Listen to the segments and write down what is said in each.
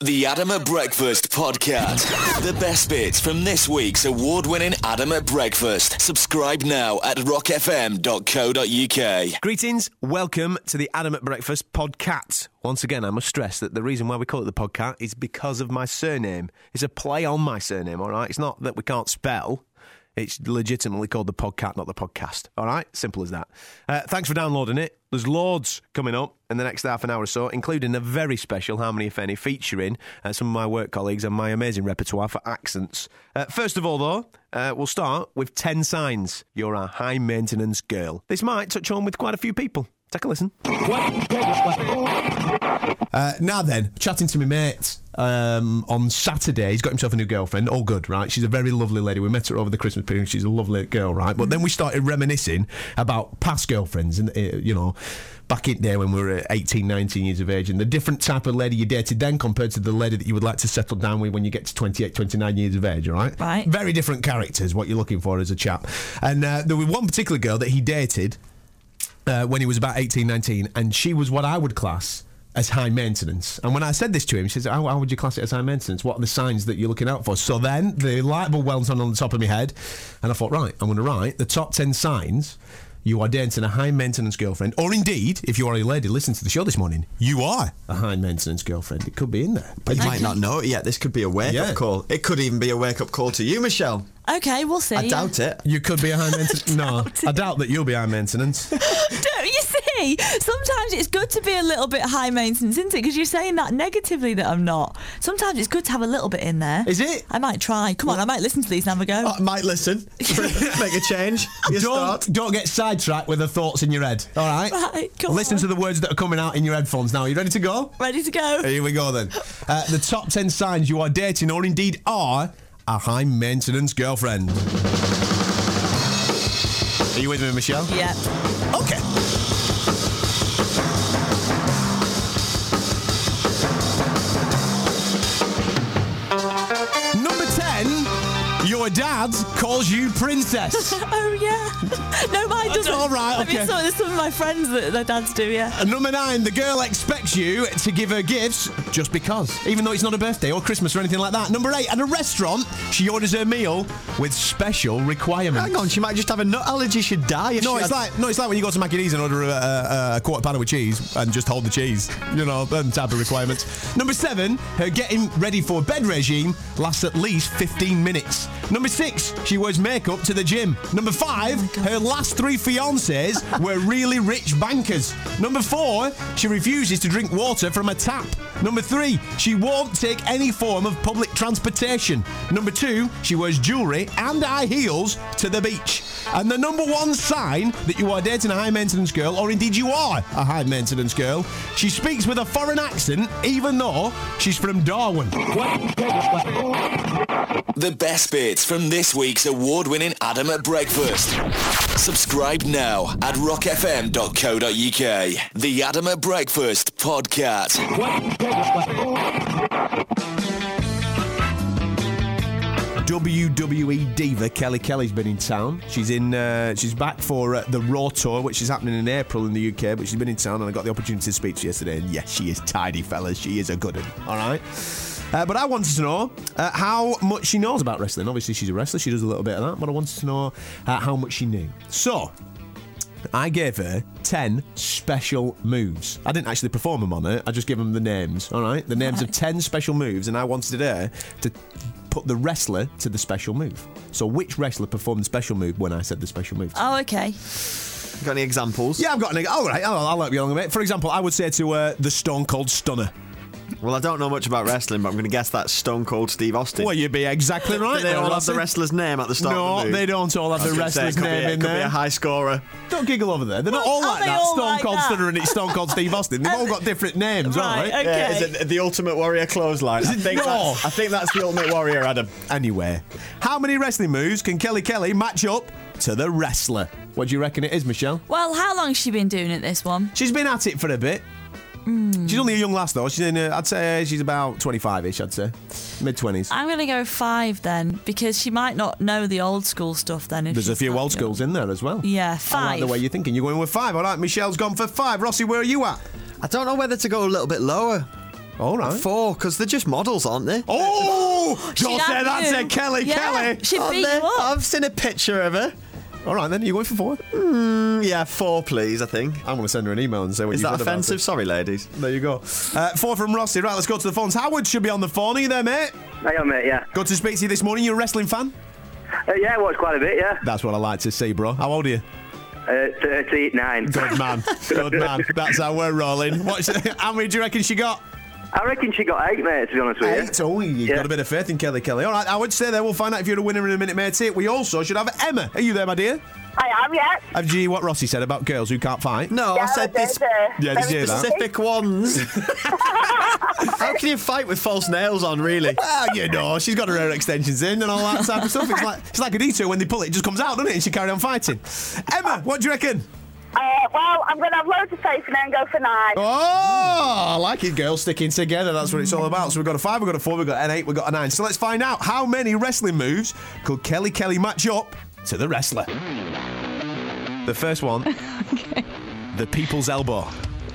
The Adam at Breakfast Podcast. The best bits from this week's award-winning Adam at Breakfast. Subscribe now at rockfm.co.uk. Greetings, welcome to the Adam at Breakfast podcast. Once again, I must stress that the reason why we call it the podcast is because of my surname. It's a play on my surname, all right? It's not that we can't spell. It's legitimately called the podcast, not the podcast. All right? Simple as that. Uh, thanks for downloading it. There's loads coming up in the next half an hour or so, including a very special How Many If Any featuring uh, some of my work colleagues and my amazing repertoire for accents. Uh, first of all, though, uh, we'll start with 10 signs you're a high maintenance girl. This might touch on with quite a few people. Take a listen. Uh, now then, chatting to my mate um, on Saturday. He's got himself a new girlfriend. All good, right? She's a very lovely lady. We met her over the Christmas period. She's a lovely girl, right? But then we started reminiscing about past girlfriends and, uh, you know, back in there when we were 18, 19 years of age and the different type of lady you dated then compared to the lady that you would like to settle down with when you get to 28, 29 years of age, all right? Right. Very different characters, what you're looking for as a chap. And uh, there was one particular girl that he dated uh, when he was about 18, 19, and she was what I would class as high maintenance. And when I said this to him, he says, how, how would you class it as high maintenance? What are the signs that you're looking out for? So then the light bulb went on on the top of my head, and I thought, right, I'm going to write the top 10 signs you are dating a high maintenance girlfriend, or indeed, if you are a lady listening to the show this morning, you are a high maintenance girlfriend. It could be in there. But you might not know it yet. This could be a wake Yeah. up call. It could even be a wake up call to you, Michelle. Okay, we'll see. I doubt it. You could be a high maintenance. no, I doubt that you'll be high maintenance. Don't you see? Sometimes it's good to be a little bit high maintenance, isn't it? Because you're saying that negatively that I'm not. Sometimes it's good to have a little bit in there. Is it? I might try. Come on, I might listen to these and have a go. I might listen. Make a change. You don't, start. don't get sidetracked with the thoughts in your head. All right. Right, come Listen on. to the words that are coming out in your headphones now. Are you ready to go? Ready to go? Here we go then. Uh, the top 10 signs you are dating or indeed are a high maintenance girlfriend. Are you with me, Michelle? Yeah. Okay. Number 10, your dad calls you princess. Oh yeah. no, mine doesn't. all right, I mean, okay. some, some of my friends that their dads do. Yeah. And number nine, the girl expects you to give her gifts just because, even though it's not a birthday or Christmas or anything like that. Number eight, at a restaurant, she orders her meal with special requirements. Hang on, she might just have a nut allergy. She'd die if No, she it's had- like no, it's like when you go to Macca's and order a, a, a quarter pounder with cheese and just hold the cheese. You know, and type of requirements. Number seven, her getting ready for bed regime lasts at least 15 minutes. Number six, she wears makeup to the gym. Number five, her last three fiancés were really rich bankers. Number four, she refuses to drink water from a tap. Number three, she won't take any form of public transportation. Number two, she wears jewellery and high heels to the beach. And the number one sign that you are dating a high maintenance girl, or indeed you are a high maintenance girl, she speaks with a foreign accent, even though she's from Darwin. The best bits from this week's award-winning Adam at Breakfast. Subscribe now at rockfm.co.uk. The Adam at Breakfast Podcast. WWE diva Kelly Kelly's been in town. She's in. Uh, she's back for uh, the Raw tour, which is happening in April in the UK. But she's been in town, and I got the opportunity to speak to her yesterday. And yes, she is tidy, fellas. She is a good one. All right. Uh, but I wanted to know uh, how much she knows about wrestling. Obviously, she's a wrestler. She does a little bit of that. But I wanted to know uh, how much she knew. So. I gave her 10 special moves. I didn't actually perform them on her, I just gave them the names, all right? The names of 10 special moves, and I wanted her to put the wrestler to the special move. So, which wrestler performed the special move when I said the special move? Oh, okay. Got any examples? Yeah, I've got an. All right, I'll, I'll help you along a bit. For example, I would say to uh, the Stone Cold Stunner. Well, I don't know much about wrestling, but I'm going to guess that's Stone Cold Steve Austin. Well, you'd be exactly right. Do they there, all have the wrestler's name at the start? of No, the they don't all have the gonna say, wrestler's name a- in could there. be a high scorer. Don't giggle over there. They're not all like that. all Stone like Cold that? Stunner and it's Stone Cold Steve Austin. They've all got different names, all Right, right? okay. Yeah, is it the Ultimate Warrior clothesline? I think, No. I think that's the Ultimate Warrior, Adam. Anyway, how many wrestling moves can Kelly Kelly match up to the wrestler? What do you reckon it is, Michelle? Well, how long's she been doing it? This one. She's been at it for a bit. She's only a young lass though. She's in. Uh, I'd say she's about twenty-five-ish. I'd say mid twenties. I'm going to go five then, because she might not know the old school stuff. Then if There's a few that old young. schools in there as well. Yeah, I like five. the way you're thinking. You're going with five. All right, Michelle's gone for five. Rossi, where are you at? I don't know whether to go a little bit lower. All right. Four, because they're just models, aren't they? Oh, don't She'd say have that you. to Kelly. Yeah, Kelly. She'd beat you up. I've seen a picture of her. All right, then Are you going for four? Mm, yeah, four, please. I think. I'm going to send her an email and say what Is you that said about offensive? Sorry, ladies. There you go. Uh, four from Rossi. Right, let's go to the phones. Howard should be on the phone. Are you there, mate? I am, mate, yeah. Good to speak to you this morning. You're a wrestling fan? Uh, yeah, I watched quite a bit, yeah. That's what I like to see, bro. How old are you? Uh, 39. Good man. Good man. That's how we're rolling. What's, how many do you reckon she got? I reckon she got eight, mate, to be honest with you. Eight. Oh, you've Yeah. got a bit of faith in Kelly Kelly. All right, I would say there. We'll find out if you're a winner in a minute, mate. We also should have Emma. Are you there, my dear? I am, yeah. Have you what Rossi said about girls who can't fight? No, Yeah, I said did, this uh, Yeah, did you hear that? specific ones. How can you fight with false nails on, really? Well, you know, she's got her hair extensions in and all that type of stuff. It's like it's like a detour when they pull it, it just comes out, doesn't it? And she carry on fighting. Emma, what do you reckon? Uh, well, I'm going to have loads of faith and then go for nine. Oh, I like it, girls sticking together. That's what it's all about. So we've got a five, we've got a four, we've got an eight, we've got a nine. So let's find out how many wrestling moves could Kelly Kelly match up to the wrestler. The first one, the people's elbow.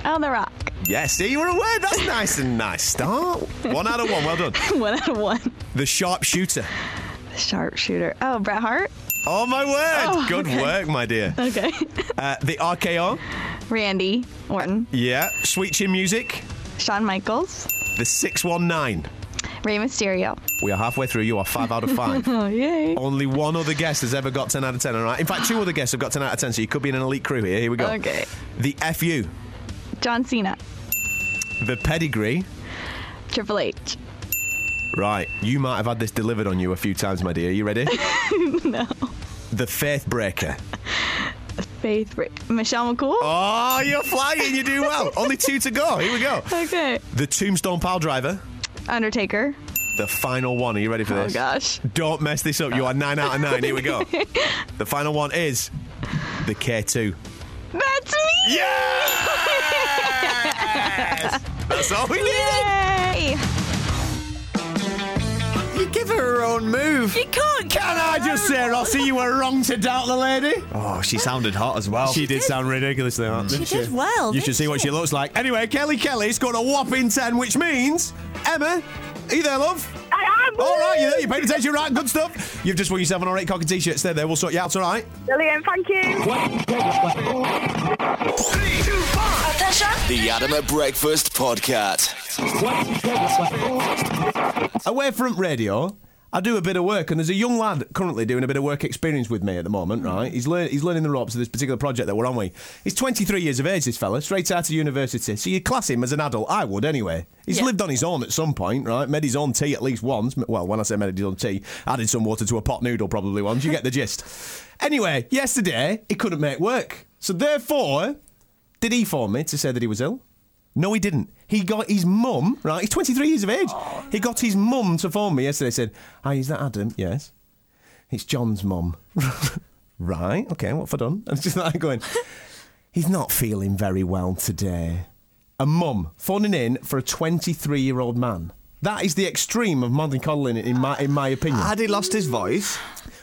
On the rock. Yes, see, you were aware. That's nice and nice start. One out of one. Well done. one out of one. The sharpshooter. The sharpshooter. Oh, Bret Hart. Oh my word! Oh, Good okay. work, my dear. Okay. Uh, the RKO. Randy Orton. Yeah. Sweet Chin Music. Shawn Michaels. The 619. Rey Mysterio. We are halfway through. You are five out of five. Oh, yay. Only one other guest has ever got 10 out of 10, all right? In fact, two other guests have got 10 out of 10, so you could be in an elite crew here. Here we go. Okay. The FU. John Cena. The pedigree. Triple H. Right. You might have had this delivered on you a few times, my dear. Are you ready? No. The Faith Breaker. Faith. Bra- Michelle McCool. Oh, you're flying. You do well. Only two to go. Here we go. Okay. The Tombstone Pile Driver. Undertaker. The final one. Are you ready for Oh, this? Oh, gosh. Don't mess this up. You are nine out of nine. Here we go. the final one is the K2. That's me. Yes! That's all we needed. Yay. Her her own move. You can't. Can I just say, Rossi, you were wrong to doubt the lady? Oh, she sounded hot as well. She did sound ridiculously hot. She did well. You should didn't see what she looks like. Anyway, Kelly Kelly scored a whopping 10, which means, Emma, are you there, love? I am. All right, you there? You paid attention, right? Good stuff. You've just won yourself an alright cocker t-shirt. Stay there. We'll sort you out, all right? Brilliant, thank you. Attention! The Adam at Breakfast Podcast. Away from radio, I do a bit of work, and there's a young lad currently doing a bit of work experience with me at the moment, mm-hmm. right? He's, learn- he's learning the ropes of this particular project that we're on with. He's 23 years of age, this fella, straight out of university. So you class him as an adult. I would anyway. He's Yeah. lived on his own at some point, right? Made his own tea at least once. Well, when I say made his own tea, added some water to a pot noodle probably once. You get the gist. Anyway, yesterday, he couldn't make work. So therefore, did he phone me to say that he was ill? No, he didn't. He got his mum, right? He's 23 years of age. He got his mum to phone me yesterday. Said, Hi, is that Adam? Yes. It's John's mum. right, okay, what have I done? And it's just like going, He's not feeling very well today. A mum phoning in for a 23 year old man. That is the extreme of mollycoddling, in my, in my opinion. Had he lost his voice?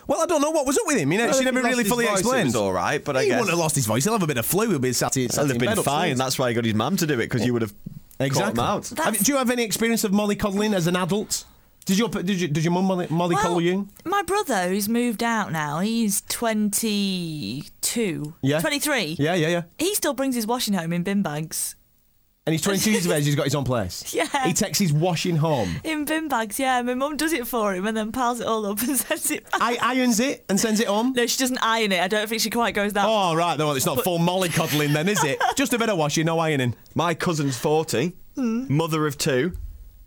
Well, I don't know what was up with him. You know, Well, she he never really fully voice, explained. all right, but I he guess- wouldn't have lost his voice. He'll have a bit of flu. He'll be sat, sat Well, in they've been bed fine. upstairs. That's why he got his mum to do it because you would have Exactly. caught him out. Have- do you have any experience of mollycoddling as an adult? Did your did you did your mum molly, mollycoddle Well, you? My brother, who's moved out now, he's 22. Yeah. 23. Yeah, yeah, yeah. He still brings his washing home in bin bags. And he's 22 years of age. He's got his own place. Yeah. He takes his washing home. In bin bags, yeah. My mum does it for him and then piles it all up and sends it back. I irons it and sends it home. no, she doesn't iron it. I don't think she quite goes that Oh right, no, it's not full mollycoddling then, is it? Just a bit of washing, no ironing. My cousin's 40, hmm. mother of two.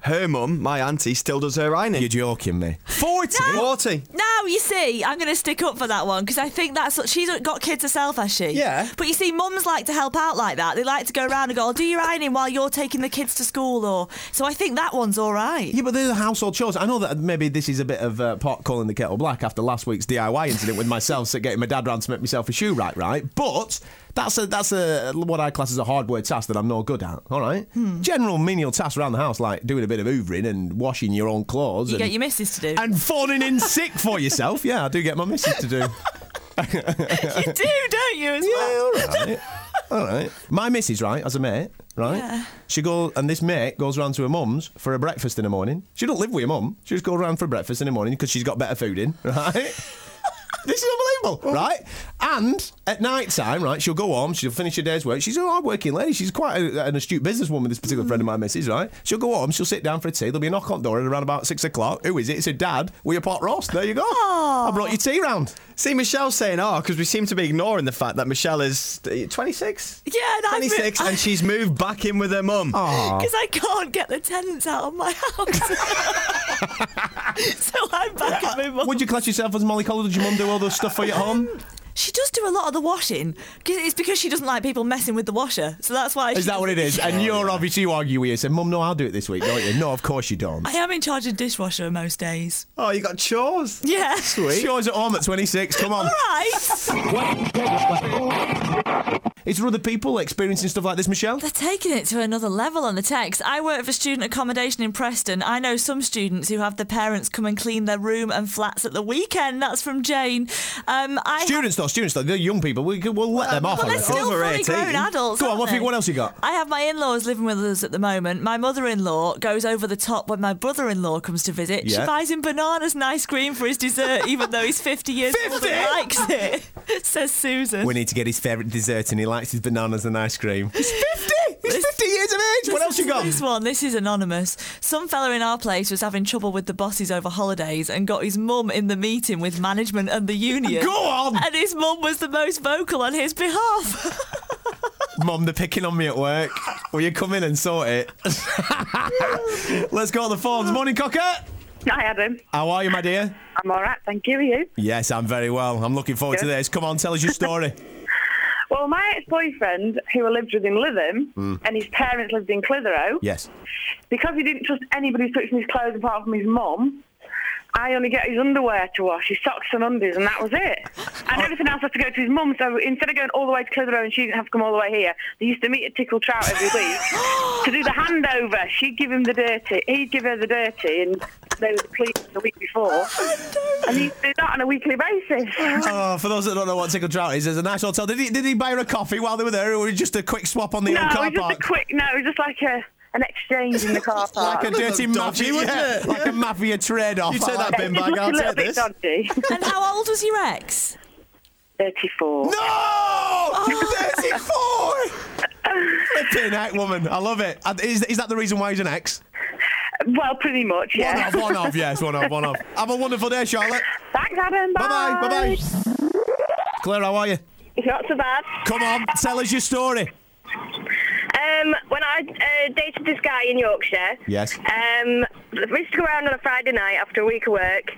Her mum, my auntie, still does her ironing. You're joking me. 40. 40. Now you see, I'm going to stick up for that one because I think that's what she's got kids herself, has she? Yeah. But you see, mums like to help out like that. They like to go around and go, "Oh, "Do your ironing while you're taking the kids to school," or so. I think that one's all right. Yeah, but they're the household chores. I know that maybe this is a bit of uh, pot calling the kettle black after last week's DIY incident with myself so getting my dad round to make myself a shoe right, right? But that's a that's a what I class as a hard word task that I'm no good at. All right, Hmm. general menial tasks around the house like doing a bit of hoovering and washing your own clothes. You and, get your missus to do. and phoning in sick for yourself. Yeah, I do get my missus to do. you do, don't you? As Yeah, well. all right. All right. My missus, right, as a mate, right? Yeah. She go and this mate goes round to her mum's for a breakfast in the morning. She don't live with her mum. She just goes round for breakfast in the morning because she's got better food in, right? This is unbelievable, right? And at night time, right, she'll go home, she'll finish her day's work. She's a hard working lady. She's quite a, an astute businesswoman, this particular friend of mine, Mrs., right? She'll go home, she'll sit down for a tea. There'll be a knock on the door at around about six o'clock. Who is it? It's her dad with a pot roast. There you go. I brought you tea round. See, Michelle's saying, oh, because we seem to be ignoring the fact that Michelle is uh, 26? Yeah, and I've been- 26, and she's moved back in with her mum. Because I can't get the tenants out of my house. so I'm back at my mum. Would you class yourself as Molly Collar? Did your mum do all those stuff for you at home? She does do a lot of the washing. It's because she doesn't like people messing with the washer. So that's why. Is she that what it is? And you're obviously you argue with you. Say, Mum, no, I'll do it this week, don't you? No, of course you don't. I am in charge of dishwasher most days. Oh, you got chores. Yeah. Sweet. Shows at home at 26. Come on. All right. Is there other people experiencing stuff like this, Michelle? They're taking it to another level on the text. I work for student accommodation in Preston. I know some students who have their parents come and clean their room and flats at the weekend. That's from Jane. Um, I Students, though, students, though, they're young people. We, can- we'll let them off. Well, on they're still fully 18. grown adults. Go on, what, they? what else you got? I have my in-laws living with us at the moment. My mother-in-law goes over the top when my brother-in-law comes to visit. She buys him bananas and ice cream for his dessert, even though he's 50 years old 50? and likes it. Says Susan. We need to get his favourite dessert, and he likes his bananas and ice cream. He's 50! He's 50 years! What else you got? This one, this is anonymous. Some fella in our place was having trouble with the bosses over holidays and got his mum in the meeting with management and the union. Go on! And his mum was the most vocal on his behalf. Mum, they're picking on me at work. Will you come in and sort it? Let's go on the phones. Morning, Cocker. Hi, Adam. How are you, my dear? I'm all right, thank you. Are you? Yes, I'm very well. I'm looking forward to this. Come on, tell us your story. Well, my ex-boyfriend, who lived with him, Lytham, hmm. and his parents lived in Clitheroe, yes. because he didn't trust anybody touching his clothes apart from his mum, I only get his underwear to wash, his socks and undies, and that was it. And everything else had to go to his mum. So instead of going all the way to Clitheroe and she didn't have to come all the way here, they used to meet at Tickle Trout every week to do the handover. She'd give him the dirty, he'd give her the dirty, and they would clean the week before. And he used to do that on a weekly basis. Oh, for those that don't know what Tickle Trout is, there's a nice hotel. Did he, did he buy her a coffee while they were there, or was it just a quick swap on the no, old it car was just park? a quick. No, it was just like a an exchange in the car park. like a dirty Dodgy, mafia, wasn't yeah, it? like a mafia trade-off. You take that bin bag looked out, a little take bit this. dodgy. and how old was your ex? Thirty-four. No! 34! Flipping heck, woman. I love it. Is, Is, is that the reason why he's an ex? Well, pretty much. yeah. One Yeah. of, one of, yes, one of, one of. Have a wonderful day, Charlotte. Thanks, Adam. Bye. Bye-bye, bye-bye. Claire, how are you? It's not so bad. Come on, tell us your story. Um, when I uh, dated this guy in Yorkshire, Yes. um, we used to go around on a Friday night after a week of work,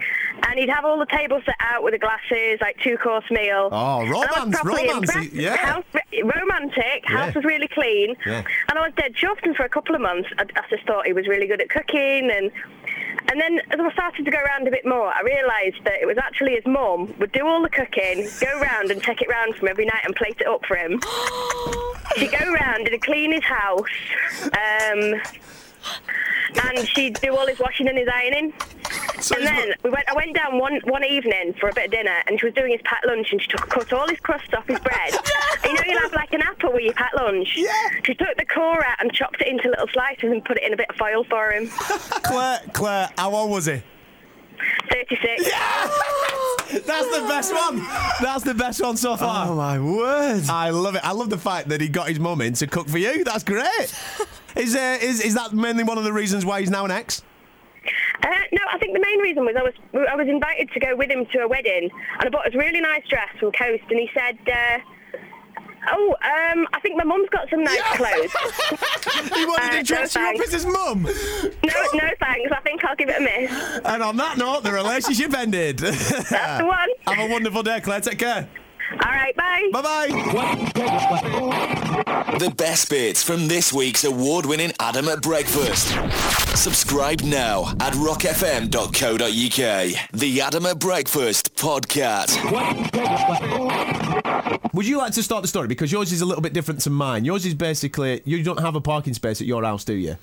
and he'd have all the tables set out with the glasses, like two course meal. Oh, romance, romance, yeah. House, romantic. Yeah. House was really clean, Yeah. and I was dead chuffed. And for a couple of months, I, I just thought he was really good at cooking and. And then as I started to go around a bit more, I realised that it was actually his mum would do all the cooking, go round and take it round from every night and plate it up for him. She'd go round and clean his house, um, and she'd do all his washing and his ironing. and then we went. I went down one one evening for a bit of dinner, and she was doing his packed lunch, and she took cut all his crust off his bread. And you know, you have like an apple with your packed lunch. Yeah. She took the core out and chopped it into little slices and put it in a bit of foil for him. Claire, Claire, how old was he? Thirty-six. Yeah! That's the best one. That's the best one so far. Oh my word! I love it. I love the fact that he got his mum in to cook for you. That's great. Is, uh, is is that mainly one of the reasons why he's now an ex? Uh, no, I think the main reason was I was I was invited to go with him to a wedding, and I bought this really nice dress from Coast, and he said, uh, "Oh, um, I think my mum's got some nice clothes." He wanted Uh, to dress no you up as his mum. no, no thanks. I think I'll give it a miss. And on that note, the relationship ended. That's the one. Have a wonderful day, Claire. Take care. All right, bye. Bye bye. The best bits from this week's award-winning Adam at Breakfast. Subscribe now at rockfm.co.uk. The Adam at Breakfast podcast. Would you like to start the story? Because yours is a little bit different to mine. Yours is basically you don't have a parking space at your house, do you?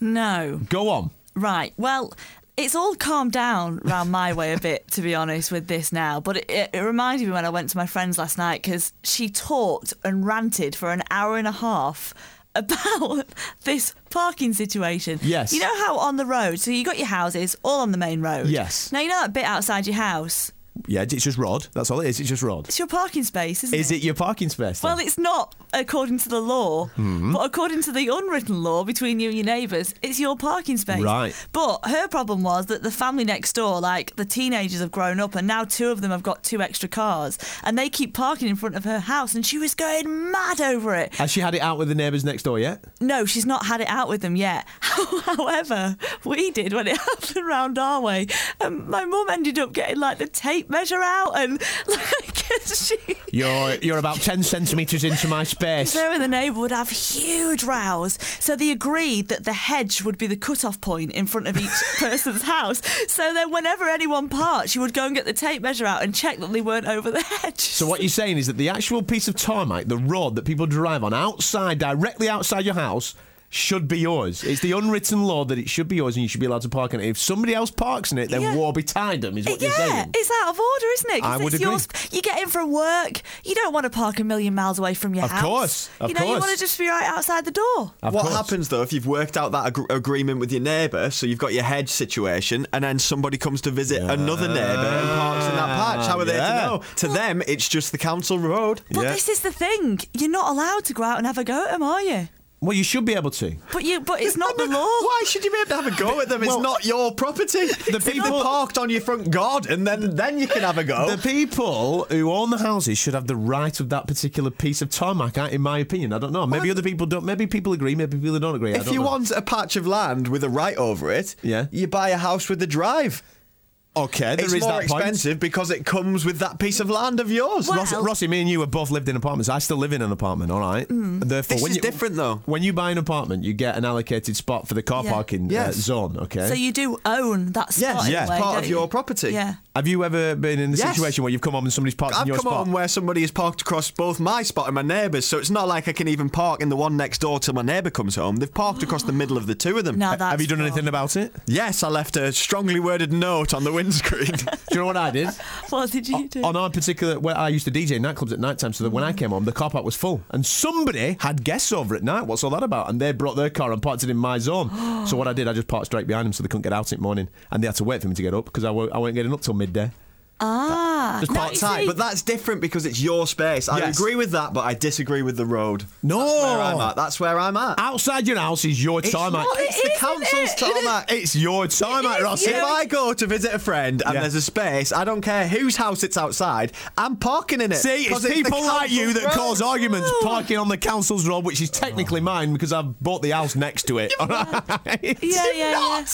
No. Go on. Right. Well, it's all calmed down round my way a bit, to be honest, with this now. But it, it, it reminded me when I went to my friend's last night because she talked and ranted for an hour and a half about this parking situation. Yes. You know how on the road, so you got your houses all on the main road. Yes. Now you know that bit outside your house. Yeah, it's just Rod. That's all it is. It's just Rod. It's your parking space, isn't Is it your parking space? then? Well, it's not according to the law, Hmm. but according to the unwritten law between you and your neighbours, it's your parking space. Right. But her problem was that the family next door, like the teenagers, have grown up, and now two of them have got two extra cars, and they keep parking in front of her house, and she was going mad over it. Has she had it out with the neighbours next door yet? No, she's not had it out with them yet. However, we did when it happened round our way. And my mum ended up getting like the tape measure out and like she. You're you're about ten centimetres into my space. So and the neighbour would have huge rows. So they agreed that the hedge would be the cut-off point in front of each person's house. So then whenever anyone parked, she would go and get the tape measure out and check that they weren't over the hedge. So what you're saying is that the actual piece of tarmac, the road that people drive on outside, directly outside your house, should be yours. It's the unwritten law that it should be yours and you should be allowed to park in it. If somebody else parks in it, then Yeah. woe betide them, is what you're yeah, saying. it's out of order, isn't it? I would agree. sp- you get in from work. You don't want to park a million miles away from your Of house. Of course, of you know, you want to just be right outside the door. Of what course. happens though if you've worked out that ag- agreement with your neighbour, so you've got your hedge situation, and then somebody comes to visit another neighbour and parks in that patch? How are they to know? To them, it's just the council road. But Yeah. this is the thing. You're not allowed to go out and have a go at them, are you? Well, you should be able to. But you, but it's not the law. Why should you be able to have a go at them? It's Well, not your property. The people- people parked on your front garden, then then you can have a go. The people who own the houses should have the right of that particular piece of tarmac, in my opinion. I don't know. Maybe other people don't. Maybe people agree. Maybe people don't agree. I if don't you know. want a patch of land with a right over it, Yeah. you buy a house with the drive. Okay, there it's is more that point. expensive because it comes with that piece of land of yours. Well- Rossi, Rossi, me and you have both lived in apartments. I still live in an apartment, all right? And Therefore, This when is you, different, though. When you buy an apartment, you get an allocated spot for the car Yeah. parking uh, zone, okay? So you do own that spot. Yes, in yes, way, part don't of your you? property. Yeah. have you ever been in the Yes. situation where you've come home and somebody's parked in your spot? I've come spot? on where somebody has parked across both my spot and my neighbour's, so it's not like I can even park in the one next door till my neighbour comes home. They've parked across the middle of the two of them. Now that's have you done wrong. anything about it? Yes, I left a strongly worded note on the windscreen. Do you know what I did? What did you do? on our particular, where I used to DJ in nightclubs at night time, so that when I came home, the car park was full, and somebody had guests over at night. What's all that about? And they brought their car and parked it in my zone. so what I did, I just parked straight behind them, so they couldn't get out in the morning, and they had to wait for me to get up because I w- I weren't getting up till midday. ah, Just now part time, but that's different because it's your space. I Yes. agree with that, but I disagree with the road. No, That's where I'm at. That's where I'm at. outside your house is your It's tarmac. not, it's It the is, council's isn't it? tarmac. It's your tarmac, is, Rossi. If I go to visit a friend and Yeah. there's a space, I don't care whose house it's outside, I'm parking in it. See, it's the people like you council's that road. cause arguments parking on the council's road, which is technically oh. mine because I've bought the house next to it. all right? Yeah, yeah, yeah.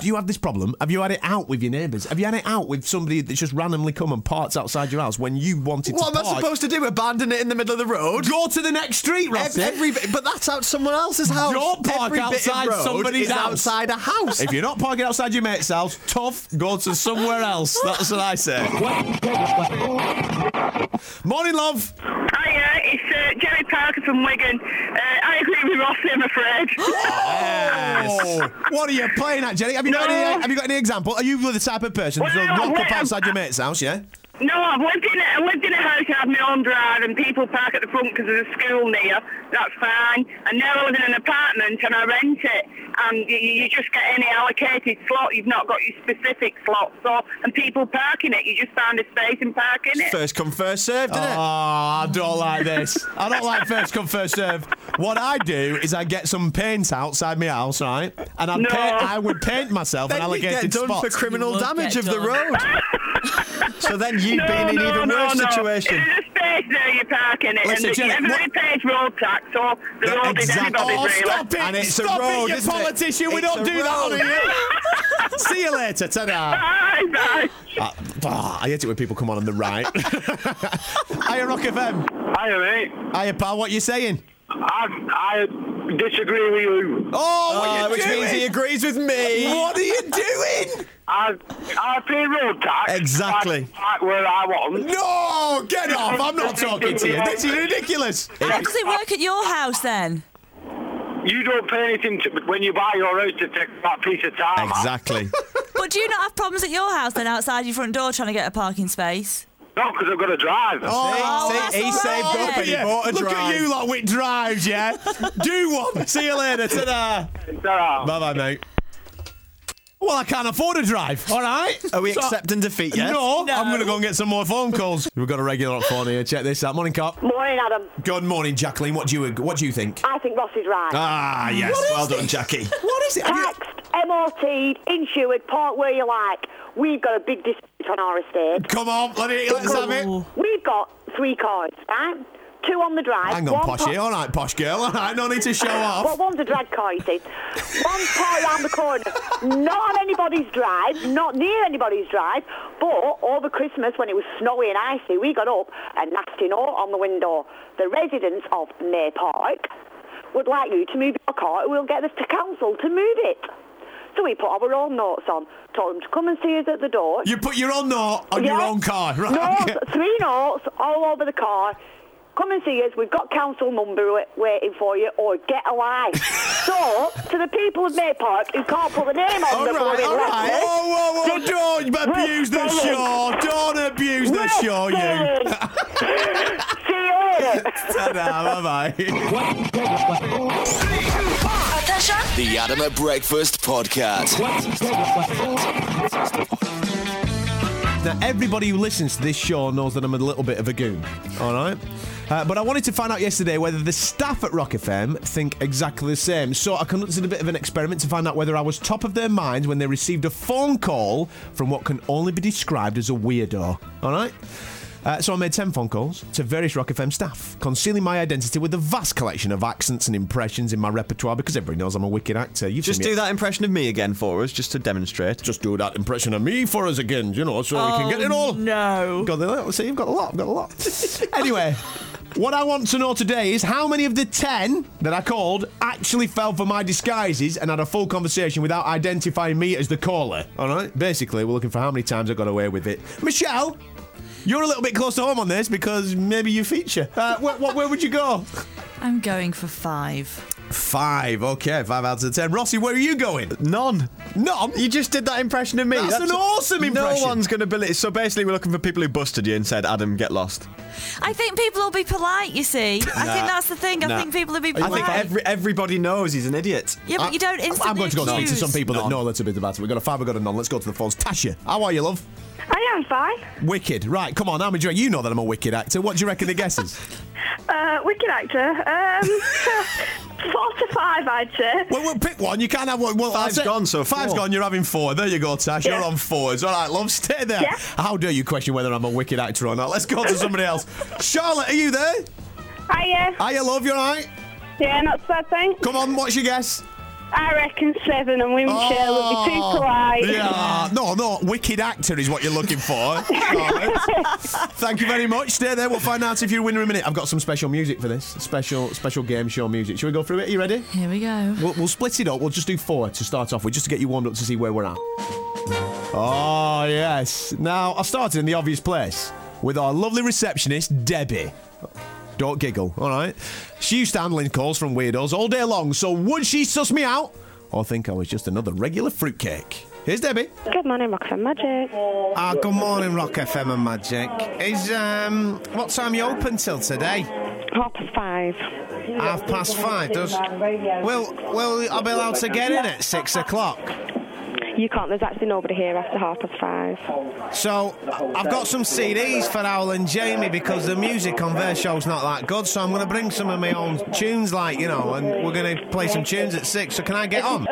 Do you have this problem? Have you had it out with your neighbours? Have you had it out with somebody that's just randomly come and parked outside your house when you wanted What to park What am I supposed to do? Abandon it in the middle of the road? Go to the next street, Ev- Rossi. Every, bit- but that's out someone else's house. Don't park Every bit of outside road somebody's is house. outside a house. if you're not parking outside your mate's house, tough, go to somewhere else. That's what I say. Morning, love. Hiya, it's uh, Jerry Parker from Wigan. Uh, I agree with Rossi, I'm afraid. Oh, what are you playing at, Jenny? Have you got any? Have you got any example? Are you the type of person Well, who'll rock up well, outside your mate's house? Yeah. No, I've lived in a, I lived in a house and had my own drive and people park at the front because there's a school near. That's fine. And now I live in an apartment and I rent it. And you, you just get any allocated slot. You've not got your specific slot. So, and people parking it. You just find a space and park in it. First come, first served, Oh, isn't it? Oh, I don't like this. I don't like first come, first serve. What I do is I get some paint outside my house, right? And I'd No. paint, I would paint myself an Then you get allocated done spot. for criminal damage get of the road. so then you'd no, be in no, even no, worse no. situation. There's a space there you park in it. Listen, and Jenny, everybody what- pays road tax, so the Yeah, road is exactly. anybody's Oh, really. stop it! And it's a stop road, it, you isn't it? politician! We It's don't a do that on road. here. See you later, ta-da. Bye, bye. Uh, ah, I hate it when people come on on the right. Hiya, Rock FM. Hiya, mate. Hiya, pal. What you saying? I'm, I disagree with you. Oh, what Uh, you which doing? means he agrees with me. What are you doing? I, I pay road tax. Exactly. Like, like where I want. No, get off! I'm not talking to you. This is ridiculous. How does it work at your house then? You don't pay anything to, when you buy your house to take that piece of time. Exactly. But do you not have problems at your house then outside your front door trying to get a parking space? No, because I've got to drive. Oh, see, that's he all saved right up and he bought a Look drive. at you lot with drives, yeah? Do one. See you later. Ta-da. Ta-ra. Bye-bye, mate. Well, I can't afford a drive, all right? Are we So- accepting defeat yet? No, I'm going to go and get some more phone calls. We've got a regular on phone here. Check this out. Morning, cop. Morning, Adam. Good morning, Jacqueline. What do you what do you think? I think Ross is right. Ah, yes. What is well done, this? Jackie. What is it? Have you- Taxed, MOT, insured, park where you like. We've got a big dispute on our estate. Come on, let it, let's have it. We've got three cars, right? Two on the drive. Hang on, one posh here. All right, posh girl. All right, no need to show off. Well, one's a drag car, you see. One's car around the corner. Not on anybody's drive, not near anybody's drive, but over Christmas when it was snowy and icy, we got up a nasty note on the window. The residents of May Park would like you to move your car, we'll get the t- council to move it. So we put our own notes on, told them to come and see us at the door. You put your own note on your own car, right? Notes, okay. three notes all over the car. Come and see us. We've got council number waiting for you, or get a life. so, to the people of May Park who can't put the name on All the right, blooming all right. letters, Whoa, whoa, whoa! they- Don't abuse the We're show. Don't abuse the We're show, you. see you later. Ta-da, bye-bye. Attention! The Adam at Breakfast Podcast. Now, everybody who listens to this show knows that I'm a little bit of a goon, all right? Uh, but I wanted to find out yesterday whether the staff at Rock FM think exactly the same. So I conducted a bit of an experiment to find out whether I was top of their minds when they received a phone call from what can only be described as a weirdo, all right? Uh, so I made 10 phone calls to various Rock FM staff, concealing my identity with a vast collection of accents and impressions in my repertoire because everybody knows I'm a wicked actor. You've Just seen me- do that impression of me again for us, just to demonstrate. Just do that impression of me for us again, you know, so we can get it all. No. Got the see, you've got a lot. I've got a lot. anyway, what I want to know today is how many of the ten that I called actually fell for my disguises and had a full conversation without identifying me as the caller. All right. Basically, we're looking for how many times I got away with it. Michelle. You're a little bit close to home on this because maybe you feature. Uh, where, what, where would you go? I'm going for five. Five. Okay, five out of ten. Rossi, where are you going? None. None. You just did that impression of me. That's an awesome impression. No one's going to believe. It. So basically, we're looking for people who busted you and said, "Adam, get lost." I think people will be polite, you see. I think that's the thing. I Nah. think people will be polite. I polite. think every everybody knows he's an idiot. yeah, but you don't instantly I'm going to go and speak to accuse. some people that None. know a little bit about it. We've got a five, we've got a non. Let's go to the phones. Tasha, how are you, love? I am fine. Wicked. Right, come on, how many You know that I'm a wicked actor. What do you reckon the guess is? Uh, wicked actor. Um, four to five, I'd say. well, we'll pick one. You can't have one. Well, I'll Five's say- gone, so Five's four. gone, you're having four. There you go, Tash. You're Yeah. on fours. All right, love, stay there. Yeah. How dare you question whether I'm a wicked actor or not? Let's go to somebody else. Charlotte, are you there? Hiya. Hiya, love, you all right? Yeah, not so bad, thanks. Come on, what's your guess? I reckon seven and Winshield would be too oh, polite. Oh, Yeah, no, no, wicked actor is what you're looking for. All right. Thank you very much. Stay there. We'll find out if you're a winner in a minute. I've got some special music for this. Special, special game show music. Shall we go through it? Are you ready? Here we go. We'll, we'll split it up. We'll just do four to start off with, just to get you warmed up to see where we're at. Oh, yes. Now, I started in the obvious place with our lovely receptionist, Debbie. Don't giggle, all right? She used to handling calls from weirdos all day long, so would she suss me out or think I was just another regular fruitcake? Here's Debbie. Good morning, Rock FM Magic. Ah, good morning, Rock FM and Magic. Is, um, what time are you open till today? Half past five. Half past five, does... Well, well, I'll be allowed to get in at six o'clock. You can't, there's actually nobody here after half past five. So, I've got some CDs for Howell and Jamie because the music on their show's not that good, so I'm going to bring some of my own tunes, like, you know, and we're going to play some tunes at six, so can I get on?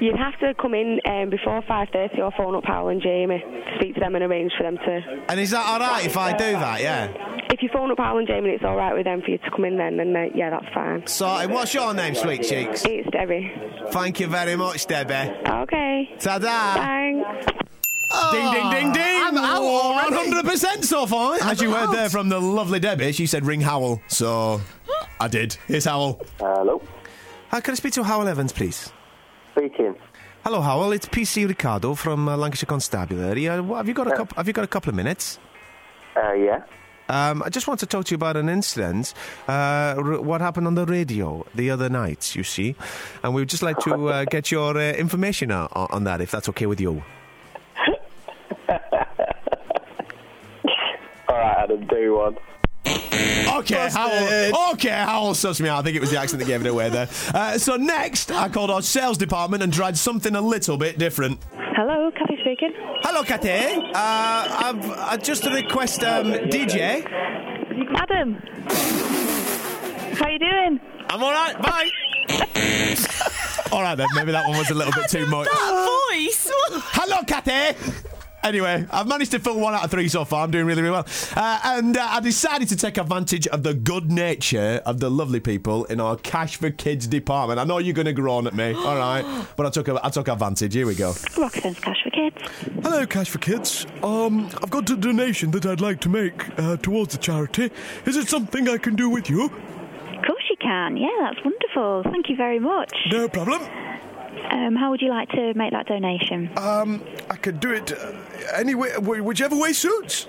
You'd have to come in um, before 5.30 or phone up Howell and Jamie, to speak to them and arrange for them to... And is that alright if I do that, yeah? If you phone up Howell and Jamie and it's alright with them for you to come in then, then uh, yeah, that's fine. So, what's your name, Sweet Cheeks? It's Debbie. Thank you very much, Debbie. Okay. Ta-da! Thanks. Ding, ding, ding, ding! I'm out already. 100% so far. As you heard there from the lovely Debbie, she said ring Howell, so I did. Here's Howell. Hello. Hi, can I speak to Howell Evans, please? Speaking. Hello, Howell. It's PC Ricardo from uh, Lancashire Constabulary. Uh, have you got a couple? Have you got a couple of minutes? Uh, yeah. Um, I just want to talk to you about an incident. Uh, r- what happened on the radio the other night? You see, and we would just like to uh, get your uh, information on, on, that, if that's okay with you. All right, Adam, do one. Okay, Howell. Okay, Howell sussed me out. I think it was the accent that gave it away there. Uh, so next, I called our sales department and tried something a little bit different. Hello, Kathy speaking. Hello, Kate. Uh, I've uh, just a request, um, DJ. Adam. How you doing? I'm all right. Bye. all right then. Maybe that one was a little bit too much. That voice. Hello, Kathy. Anyway, I've managed to fill one out of three so far. I'm doing really, really well. Uh, and uh, I decided to take advantage of the good nature of the lovely people in our Cash for Kids department. I know you're going to groan at me, all right? But I took, I took advantage. Here we go. Rock FM's Cash for Kids. Hello, Cash for Kids. Um, I've got a donation that I'd like to make uh, towards the charity. Is it something I can do with you? Of course you can. Yeah, that's wonderful. Thank you very much. No problem. Um, how would you like to make that donation? Um, I could do it uh, any way, whichever way suits.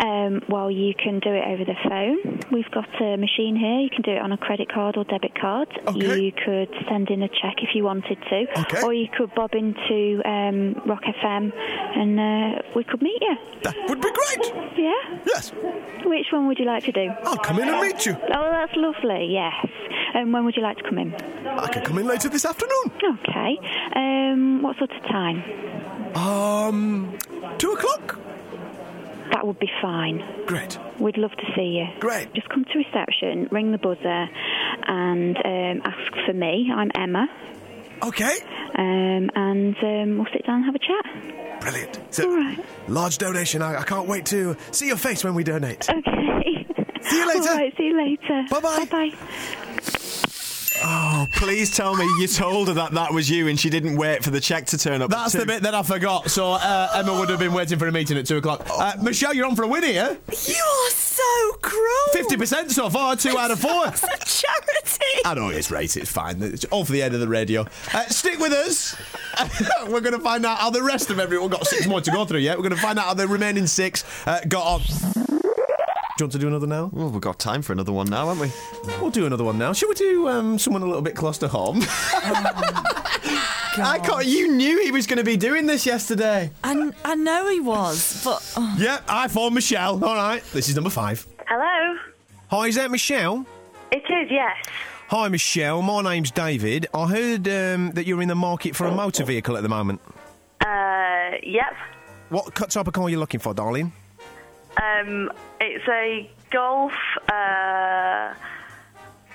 Um, well, you can do it over the phone. We've got a machine here. You can do it on a credit card or debit card. Okay. You could send in a check if you wanted to. Okay. Or you could bob into um, Rock FM and uh, we could meet you. That would be great. Yeah? Yes. Which one would you like to do? I'll come in and meet you. Oh, that's lovely, yes. And when would you like to come in? I could come in later this afternoon. Okay. Um, what sort of time? Um, two o'clock. That would be fine. Great. We'd love to see you. Great. Just come to reception, ring the buzzer, and um, ask for me. I'm Emma. Okay. Um, and um, we'll sit down and have a chat. Brilliant. So, All right. large donation. I, I can't wait to see your face when we donate. Okay. See you later. All right, see you later. Bye-bye. Bye-bye. Oh, please tell me you told her that that was you and she didn't wait for the check to turn up. That's the bit that I forgot. So uh, Emma would have been waiting for a meeting at two o'clock. Uh, Michelle, you're on for a win here. You are so cruel. Fifty percent so far. Two out of four. It's a charity. I know it's right. It's fine. It's all for the end of the radio. Uh, stick with us. We're going to find out how the rest of everyone got six more to go through. yet. we're going to find out how the remaining six uh, got on. Do you want to do another now? Well, we've got time for another one now, haven't we? We'll do another one now. Shall we do um, someone a little bit close to home? I can't. You knew he was going to be doing this yesterday. I, I know he was, but oh, yeah, iPhone Michelle. All right. This is number five. Hello? Hi, is that Michelle? It is, yes. Hi, Michelle. My name's David. I heard um, that you're in the market for a motor vehicle at the moment. Uh, yep. What type of car are you looking for, darling? Um, it's a Golf, uh, I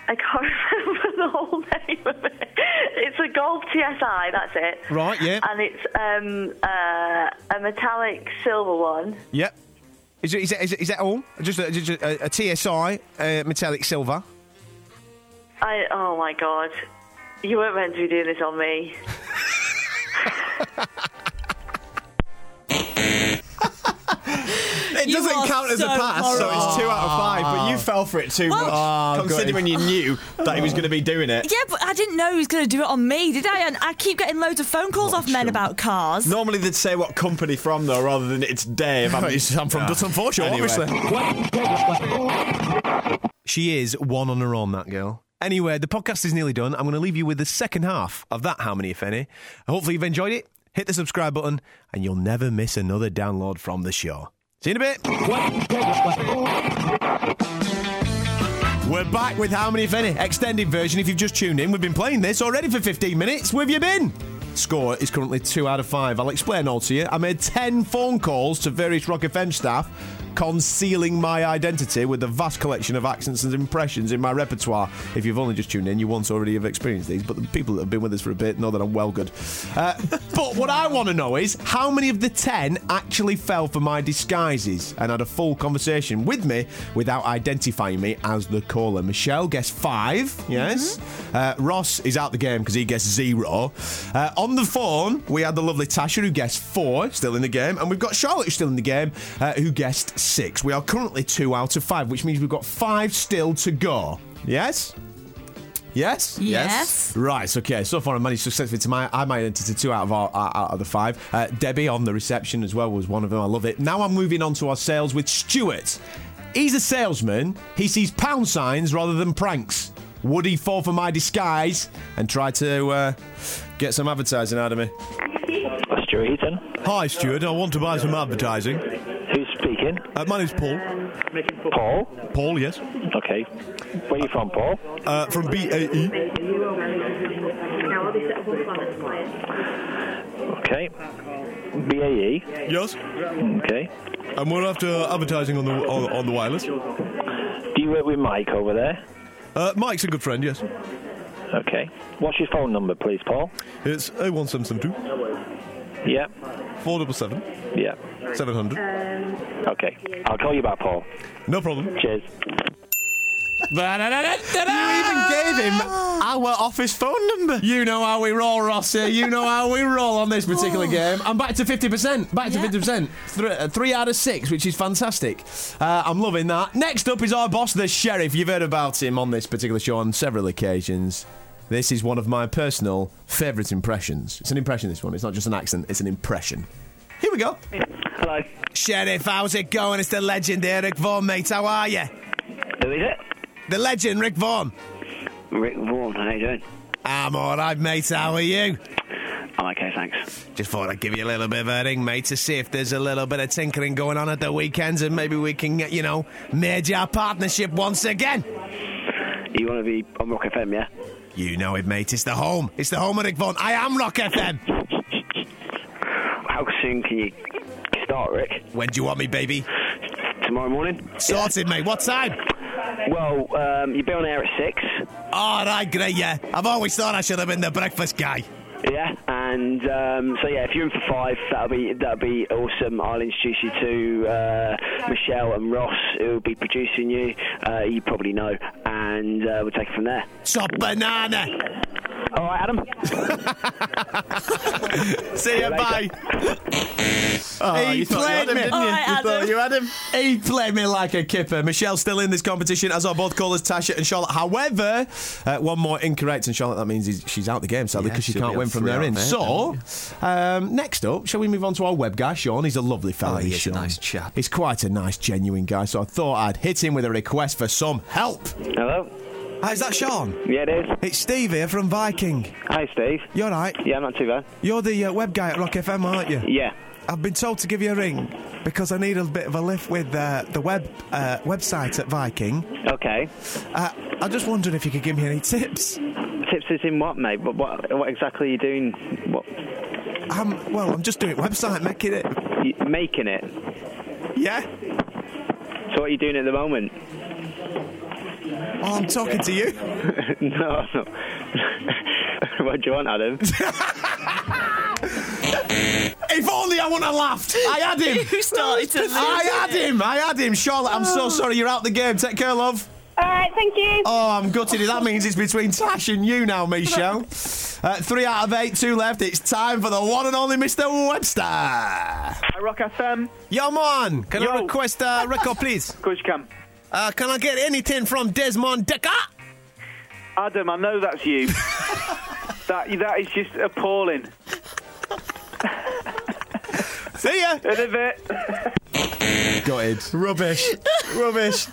can't remember the whole name of it. It's a Golf TSI, that's it. Right, yeah. And it's um, uh, a metallic silver one. Yep. Is, is, it, is, is that all? Just a, just a, a TSI uh, metallic silver? I, oh my god. You weren't meant to be doing this on me. It You doesn't are count as a pass, so it's two out of five. But you fell for it too Well- much, Oh, considering you knew that he was going to be doing it. yeah, but I didn't know he was going to do it on me, did I? And I keep getting loads of phone calls off men about cars. Normally they'd say what company from though, rather than it's Dave. I'm, I'm from Dutton Forshaw, Anyway. obviously. She is one on her own, that girl. Anyway, the podcast is nearly done. I'm going to leave you with the second half of that How Many If Any. Hopefully you've enjoyed it. Hit the subscribe button and you'll never miss another download from the show. See you in a bit. We're back with How Many If Any, extended version. If you've just tuned in, we've been playing this already for 15 minutes. Where have you been? Score is currently 2 out of 5. I'll explain all to you. I made 10 phone calls to various Rock FM staff, concealing my identity with a vast collection of accents and impressions in my repertoire. If you've only just tuned in, you once already have experienced these, but the people that have been with us for a bit know that I'm well good. Uh, but what I want to know is how many of the 10 actually fell for my disguises and had a full conversation with me without identifying me as the caller. Michelle guessed 5, yes. Uh, Ross is out the game because he guessed 0. Uh, on the phone, we had the lovely Tasha who guessed 4, still in the game, and we've got Charlotte who's still in the game uh, who guessed 6. We are currently 2 out of 5, which means we've got 5 still to go. Yes? Yes? Yes. Right, okay. So far, I managed successfully to my, I my identity two out of our, uh, out of the five. Uh, Debbie on the reception as well was one of them. I love it. Now I'm moving on to our sales with Stuart. He's a salesman. He sees pound signs rather than pranks. Would he fall for my disguise and try to uh, get some advertising out of me? Stuart Eaton. Hi, Stuart. I want to buy some advertising. Speaking? Uh, my name's Paul. Paul? Paul, yes. Okay. Where are you from, Paul? Uh, from BAE. Okay. BAE? Yes. Okay. And we're after advertising on the on, on the wireless. Do you work with Mike over there? Uh, Mike's a good friend, yes. Okay. What's your phone number, please, Paul? It's 01772 Yeah. 477 Yeah. 700. Okay. I'll call you back, Paul. No problem. Cheers. You even gave him our office phone number. You know how we roll, Rossi. You know how we roll on this particular game. I'm back to 50%. Back to Yeah. 50%. Three, uh, three out of six, which is fantastic. Uh, I'm loving that. Next up is our boss, the sheriff. You've heard about him on this particular show on several occasions. This is one of my personal favourite impressions. It's an impression, this one. It's not just an accent, it's an impression. Here we go. Hello. Sheriff, how's it going? It's the legend here, Rick Vaughan, mate. How are you? Who is it? The legend, Rick Vaughan. Rick Vaughan. How are you doing? I'm all right, mate. How are you? I'm okay, thanks. Just thought I'd give you a little bit of a ring, mate, to see if there's a little bit of tinkering going on at the weekends and maybe we can, you know, merge our partnership once again. You want to be on Rock FM, yeah? You know it, mate. It's the home. It's the home of Rick Vaughan. I am Rock FM. How soon can you start, Rick? When do you want me, baby? Tomorrow morning? Sorted, mate. What time? Well, um, you'll be on air at six. All right, great, yeah. I've always thought I should have been the breakfast guy. Yeah, and um, so yeah, if you're in for five, that'll be that'll be awesome. I'll introduce you to uh, Michelle and Ross, who will be producing you. Uh, you probably know, and uh, we'll take it from there. Top banana. All right, Adam. See you, bye. Oh, He you thought you had him, me. didn't you? right, You thought Adam. you had him? He played me like a kipper. Michelle's still in this competition, as are both callers Tasha and Charlotte. However, uh, one more incorrect, and Charlotte, that means he's, she's out the game, sadly, Yeah, because she she'll can't be on win from there in. there, So, um, next up, shall we move on to our web guy, Sean? He's a lovely fella. Oh, he he's is a Sean. nice chap. He's quite a nice, genuine guy, so I thought I'd hit him with a request for some help. Hello. Hi, is that Sean? Yeah, it is. It's Steve here from Viking. Hi, Steve. You're right. Yeah, not too bad. You're the uh, web guy at Rock FM, aren't you? Yeah. I've been told to give you a ring because I need a bit of a lift with uh, the web uh, website at Viking. Okay. Uh, I just wondered if you could give me any tips. Tips is in what, mate? What, what, what exactly are you doing? What? Um, well, I'm just doing website making it. You, making it. Yeah. So what are you doing at the moment? Oh, I'm talking to you. no, no. what do you want, Adam? If only I wouldn't have laughed. I had him. You started to lose I had it. him. I had him. Charlotte, I'm so sorry. You're out the game. Take care, love. All right, thank you. Oh, I'm gutted. That means it's between Tash and you now, Michelle. Uh, three out of eight, two left. It's time for the one and only Mr. Webster. Hi, Rock FM. Yo, man. Can I request a record, please? Of course you can. Uh, can I get anything from Desmond Dekker? Adam, I know that's you. that that is just appalling. See ya. In a bit. Gutted. Rubbish. Rubbish.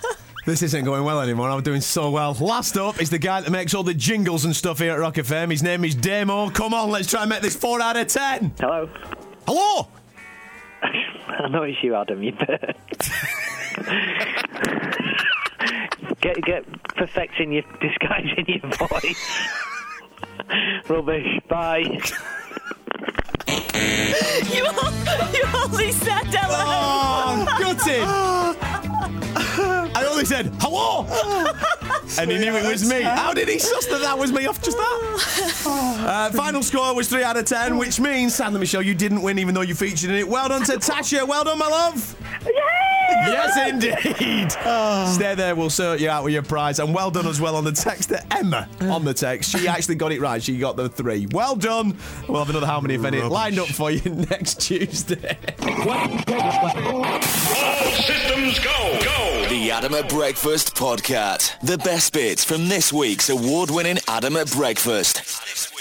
This isn't going well anymore. I'm doing so well. Last up is the guy that makes all the jingles and stuff here at Rock FM. His name is Damo. Come on, let's try and make this four out of ten. Hello. Hello. I know it's you, Adam. You better. get get perfecting your disguising your voice. Rubbish. Bye. You, you only said hello. Oh, gutted. I only said hello, and he knew it was me. How did he suss that that was me off just that? Uh, final score was three out of ten, which means sadly, Michelle, you didn't win, even though you featured in it. Well done to Tasha. Well done, my love. Yes, indeed. Ah. Stay there, we'll sort you out with your prize. And well done as well on the text to Emma on the text. She actually got it right. She got the three. Well done. We'll have another how many, if any, lined up for you next Tuesday. All systems go. Go. The Adam at Breakfast podcast. The best bits from this week's award-winning Adam at Breakfast.